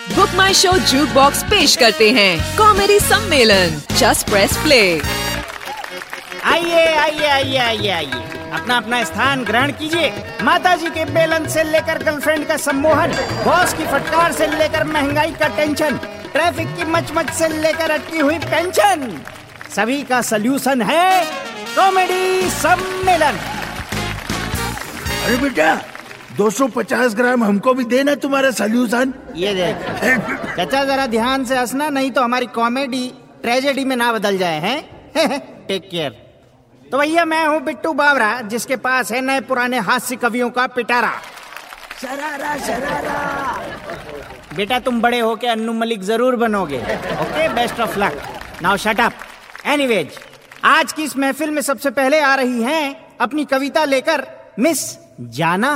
Book my show juke box पेश करते हैं। कॉमेडी सम्मेलन। जस्ट प्रेस प्ले आइए आइए आइए आइए आइए। अपना अपना स्थान ग्रहण कीजिए। माता जी के बेलन से लेकर गर्लफ्रेंड का सम्मोहन बॉस की फटकार से लेकर महँगाई का टेंशन ट्रैफ़िक की मचमच से लेकर अटकी हुई पेंशन। सभी का सल्यूशन है कॉमेडी सम्मेलन। अरे बेटा 250 ग्राम हमको भी देना तुम्हारा सोल्यूशन ये देख चाचा जरा ध्यान से हंसना नहीं तो हमारी कॉमेडी ट्रेजेडी में ना बदल जाए हैं? टेक केयर तो भैया मैं हूँ बिट्टू बावरा जिसके पास है नए पुराने हास्य कवियों का पिटारा। शरारा शरारा। बेटा तुम बड़े होके अन्नू मलिक ज़रूर बनोगे। Okay best of luck now shut up anyways आज की इस महफिल में सबसे पहले आ रही हैं अपनी कविता लेकर मिस जाना।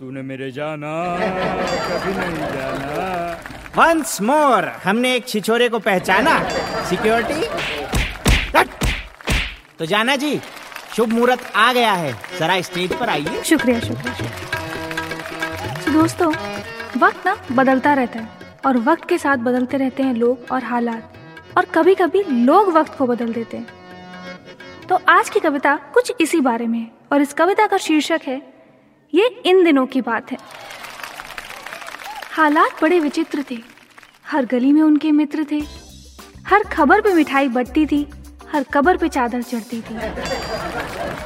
तूने मेरे जाना कभी नहीं जाना। वंस मोर हमने एक छिछोरे को पहचाना। सिक्योरिटी तो जाना जी शुभ मुहूर्त आ गया है। जरा स्टेज पर आइए। शुक्रिया शुक्रिया तो दोस्तों वक्त ना बदलता रहता है और वक्त के साथ बदलते रहते हैं लोग और हालात। और कभी कभी लोग वक्त को बदल देते हैं। तो आज की कविता कुछ इसी बारे में है और इस कविता का शीर्षक है ये इन दिनों की बात है। हालात बड़े विचित्र थे। हर गली में उनके मित्र थे। हर खबर पे मिठाई बटती थी। हर कबर पे चादर चढ़ती थी।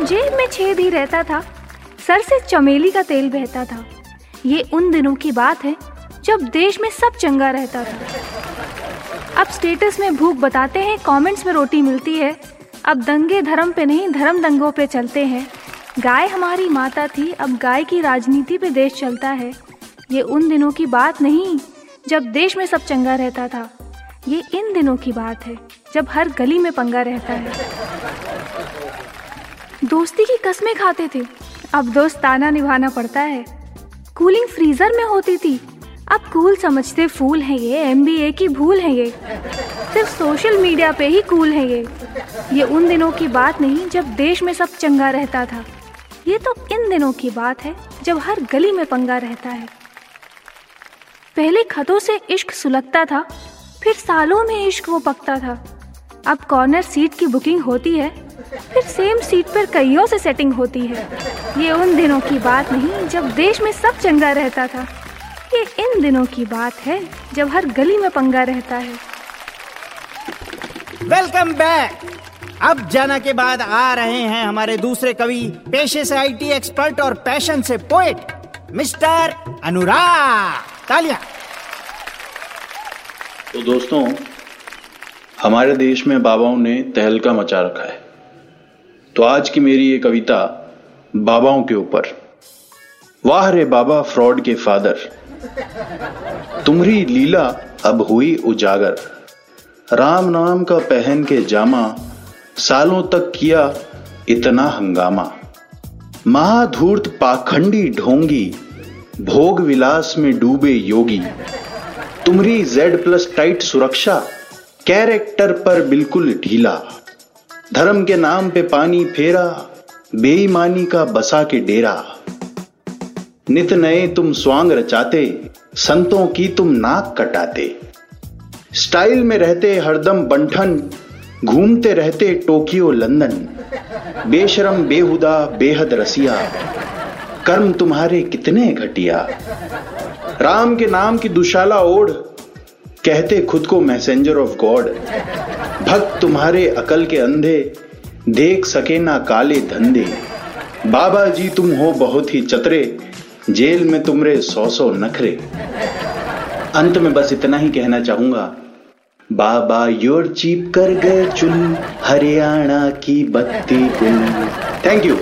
जेब में छेद ही रहता था। सर से चमेली का तेल बहता था। ये उन दिनों की बात है जब देश में सब चंगा रहता था। अब स्टेटस में भूख बताते हैं, कमेंट्स में रोटी मिलती है। अब दंगे धर्म पे नहीं, धर्म दंगों पे चलते हैं। गाय हमारी माता थी, अब गाय की राजनीति पे देश चलता है। ये उन दिनों की बात नहीं, जब देश में सब चंगा रहता था। ये इन दिनों की बात है, जब हर गली में पंगा रहता है। दोस्ती की कस्में खाते थे, अब दोस्ताना निभाना पड़ता है। कूलिंग फ्रीजर में होती थी, अब कूल समझते फूल है ये एमबीए की भूल है ये। सिर्फ़ सोशल मीडिया पे ही कूल है ये। ये उन दिनों की बात नहीं, जब देश में सब चंगा रहता था। ये तो इन दिनों की बात है, जब हर गली में पंगा रहता है। पहले खतों से इश्क सुलगता था, फिर सालों में इश्क वो पकता था। अब कॉर्नर सीट की बुकिंग होती है, फिर सेम सीट पर कईयों से सेटिंग होती है। ये उन दिनों की बात नहीं, जब देश में सब चंगा रहता था। ये इन दिनों की बात है, जब हर गली में पंगा रहता है। Welcome back. अब जाना के बाद आ रहे हैं हमारे दूसरे कवि, पेशे से आईटी एक्सपर्ट और पैशन से पोएट मिस्टर अनुराग तालियाँ। तो दोस्तों, हमारे देश में बाबाओं ने तहलका मचा रखा है। तो आज की मेरी ये कविता बाबाओं के ऊपर। वाह रे बाबा फ्रॉड के फादर, तुम्हारी लीला अब हुई उजागर। राम नाम का पहन के जामा सालों तक किया इतना हंगामा। महाधूर्त पाखंडी ढोंगी भोग विलास में डूबे योगी। तुमरी जेड प्लस टाइट सुरक्षा कैरेक्टर पर बिल्कुल ढीला। धर्म के नाम पे पानी फेरा, बेईमानी का बसा के डेरा। नित नए तुम स्वांग रचाते, संतों की तुम नाक कटाते। स्टाइल में रहते हरदम बंठन घूमते रहते टोक्यो, लंदन। बेशरम, बेहुदा, बेहद रसिया। कर्म तुम्हारे कितने घटिया। राम के नाम की दुशाला ओढ़, कहते खुद को मैसेंजर ऑफ़ गॉड भक्त तुम्हारे अकल के अंधे, देख सके ना काले धंधे। बाबा जी, तुम हो बहुत ही चतरे, जेल में तुमरे सौ सौ नखरे। अंत में बस इतना ही कहना चाहूँगा बाबा योर चीप कर गए चुल हरियाणा की बत्ती गुल थैंक यू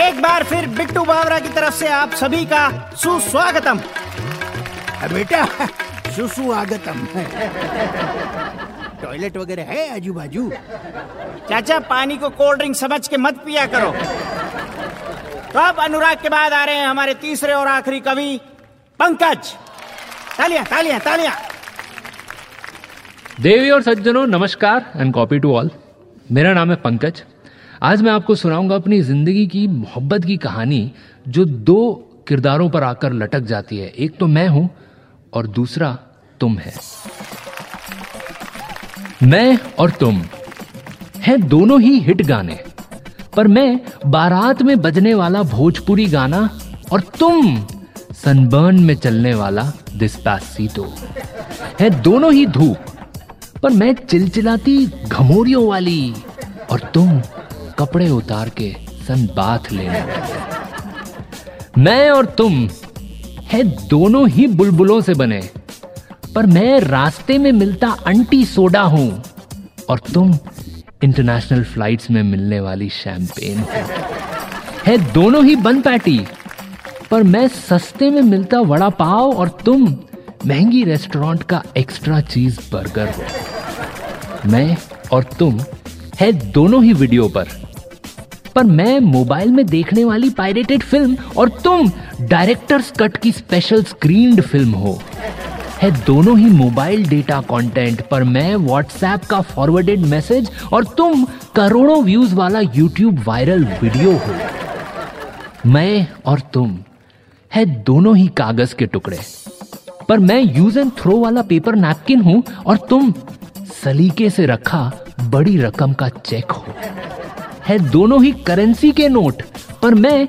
एक बार फिर बिट्टू बावरा की तरफ़ से आप सभी का सुस्वागतम। बेटा सुसुआगतम टॉयलेट वगैरह है आजू बाजू चाचा, पानी को कोल्ड ड्रिंक समझ के मत पिया करो। तो अब अनुराग के बाद आ रहे हैं हमारे तीसरे और आखिरी कवि, पंकज। तालियाँ तालियाँ तालियाँ। देवी और सज्जनों, नमस्कार एंड कॉपी टू ऑल मेरा नाम है पंकज। आज मैं आपको सुनाऊँगा अपनी ज़िंदगी की, मोहब्बत की कहानी, जो दो किरदारों पर आकर लटक जाती है। एक तो मैं हूँ और दूसरा तुम है। मैं और तुम हैं दोनों ही हिट गाने, पर मैं बारात में बजने वाला भोजपुरी गाना और तुम सनबर्न में चलने वाला दिस्पासीतो है दोनों ही धूप पर मैं चिलचिलाती घमोरियों वाली और तुम कपड़े उतार के सन बाथ लेने मैं और तुम है दोनों ही बुलबुलों से बने, पर मैं रास्ते में मिलता अंटी सोडा हूँ और तुम इंटरनेशनल फ्लाइट्स में मिलने वाली शैंपेन। है दोनों ही बन पैटी, पर मैं सस्ते में मिलता वड़ा पाव और तुम महँगी रेस्टोरेंट का एक्स्ट्रा चीज़ बर्गर। हो मैं और तुम है दोनों ही वीडियो पर। पर मैं मोबाइल में देखने वाली पायरेटेड फ़िल्म और तुम डायरेक्टर्स कट की स्पेशल स्क्रीन्ड फ़िल्म हो। है दोनों ही मोबाइल डेटा कंटेंट पर मैं व्हाट्सएप का फॉरवर्डेड मैसेज और तुम करोड़ों व्यूज़ वाला यूट्यूब वायरल वीडियो हो। मैं और तुम है दोनों ही कागज़ के टुकड़े। पर मैं यूज़ एंड थ्रो वाला पेपर नैपकिन हूँ और तुम सलीके से रखा बड़ी रकम का चेक हो। है दोनों ही करेंसी के नोट, पर मैं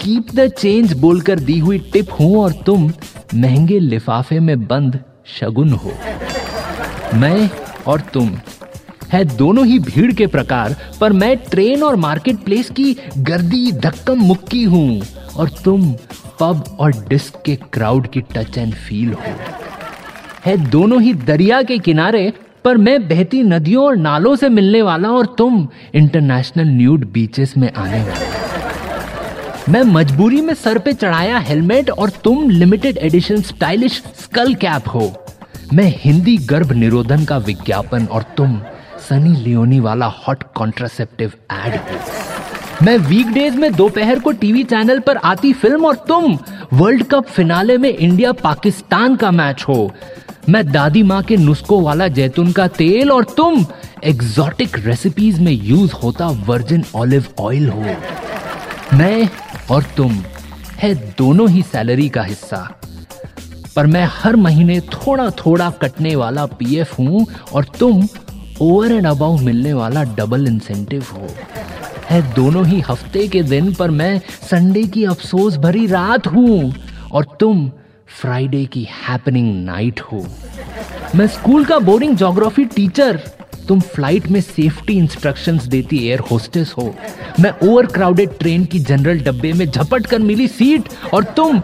कीप द चेंज बोलकर दी हुई टिप हूँ और तुम महँगे लिफाफे में बंद शगुन हो। मैं और तुम है दोनों ही भीड़ के प्रकार, पर मैं ट्रेन और मार्केट प्लेस की गर्दी धक्कम मुक्की हूँ और तुम पब और डिस्क के क्राउड की टच एंड फील हो। है दोनों ही दरिया के किनारे पर मैं बहती नदियों और नालों से मिलने वाला और तुम इंटरनेशनल न्यूड बीचेस में आने वाला मैं मजबूरी में सर पे चढ़ाया हेलमेट और तुम limited edition stylish skull cap हो। मैं हिंदी गर्भ निरोधन का विज्ञापन और तुम सनी लियोनी वाला हॉट कॉन्ट्रासेप्टिव एड हो। मैं वीकडेज में दोपहर को टीवी चैनल पर आती फ़िल्म और तुम वर्ल्ड कप फिनाले में इंडिया पाकिस्तान का मैच हो। मैं दादी माँ के नुस्खों वाला जैतून का तेल और तुम एग्जॉटिक रेसिपीज़ में यूज़ होता वर्जिन ऑलिव ऑयल हो। मैं और तुम है दोनों ही सैलरी का हिस्सा। पर मैं हर महीने थोड़ा थोड़ा कटने वाला पीएफ हूँ और तुम ओवर एंड अबाउ मिलने वाला डबल इंसेंटिव हो। है दोनों ही हफ़्ते के दिन पर मैं संडे की अफसोस भरी रात हूँ और तुम फ्राइडे की हैपनिंग नाइट हो। मैं स्कूल का बोरिंग ज्योग्राफी टीचर तुम फ़्लाइट में सेफ्टी इंस्ट्रक्शंस देती एयर होस्टेस हो। मैं ओवर क्राउडेड ट्रेन की जनरल डब्बे में झपट कर मिली सीट और तुम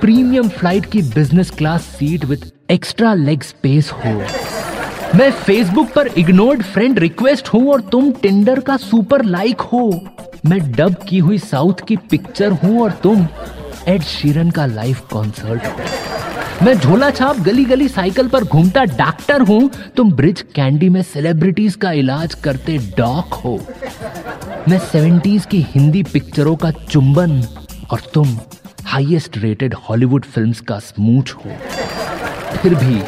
प्रीमियम फ़्लाइट की business class seat with extra leg space हो। मैं फेसबुक पर इग्नोर्ड फ्रेंड रिक्वेस्ट हूँ और तुम टिंडर का सुपर लाइक हो। मैं डब की हुई साउथ की पिक्चर हूँ और तुम एड शीरन का लाइव कॉन्सर्ट मैं झोला छाप गली गली साइकिल पर घूमता डॉक्टर हूँ, तुम ब्रिज कैंडी में सेलिब्रिटीज का इलाज करते डॉक हो। मैं सेवेंटीज की हिंदी पिक्चरों का चुंबन और तुम हाईएस्ट रेटेड हॉलीवुड फिल्म्स का स्मूच हो। फिर भी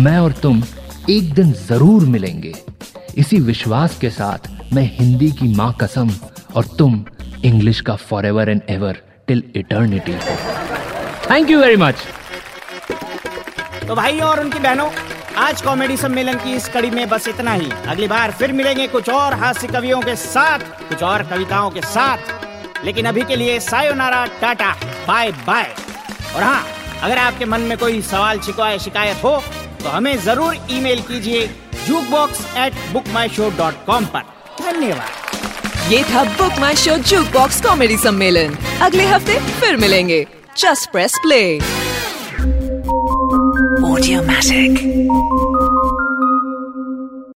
मैं और तुम एक दिन ज़रूर मिलेंगे। इसी विश्वास के साथ मैं हिंदी की माँ कसम और तुम इंग्लिश का forever and ever till eternity thank you very much तो भाई और उनकी बहनों, आज कॉमेडी सम्मेलन की इस कड़ी में बस इतना ही। अगली बार फिर मिलेंगे कुछ और हास्य कवियों के साथ, कुछ और कविताओं के साथ। लेकिन अभी के लिए सायोनारा, टाटा, बाय बाय। और हाँ अगर आपके मन में कोई सवाल शिकवा शिकायत हो तो हमें ज़रूर ईमेल कीजिए juke box at book my show dot com पर। धन्यवाद। ये था book my show juke box comedy सम्मेलन। अगले हफ़्ते फिर मिलेंगे। Just press play Audiomatic.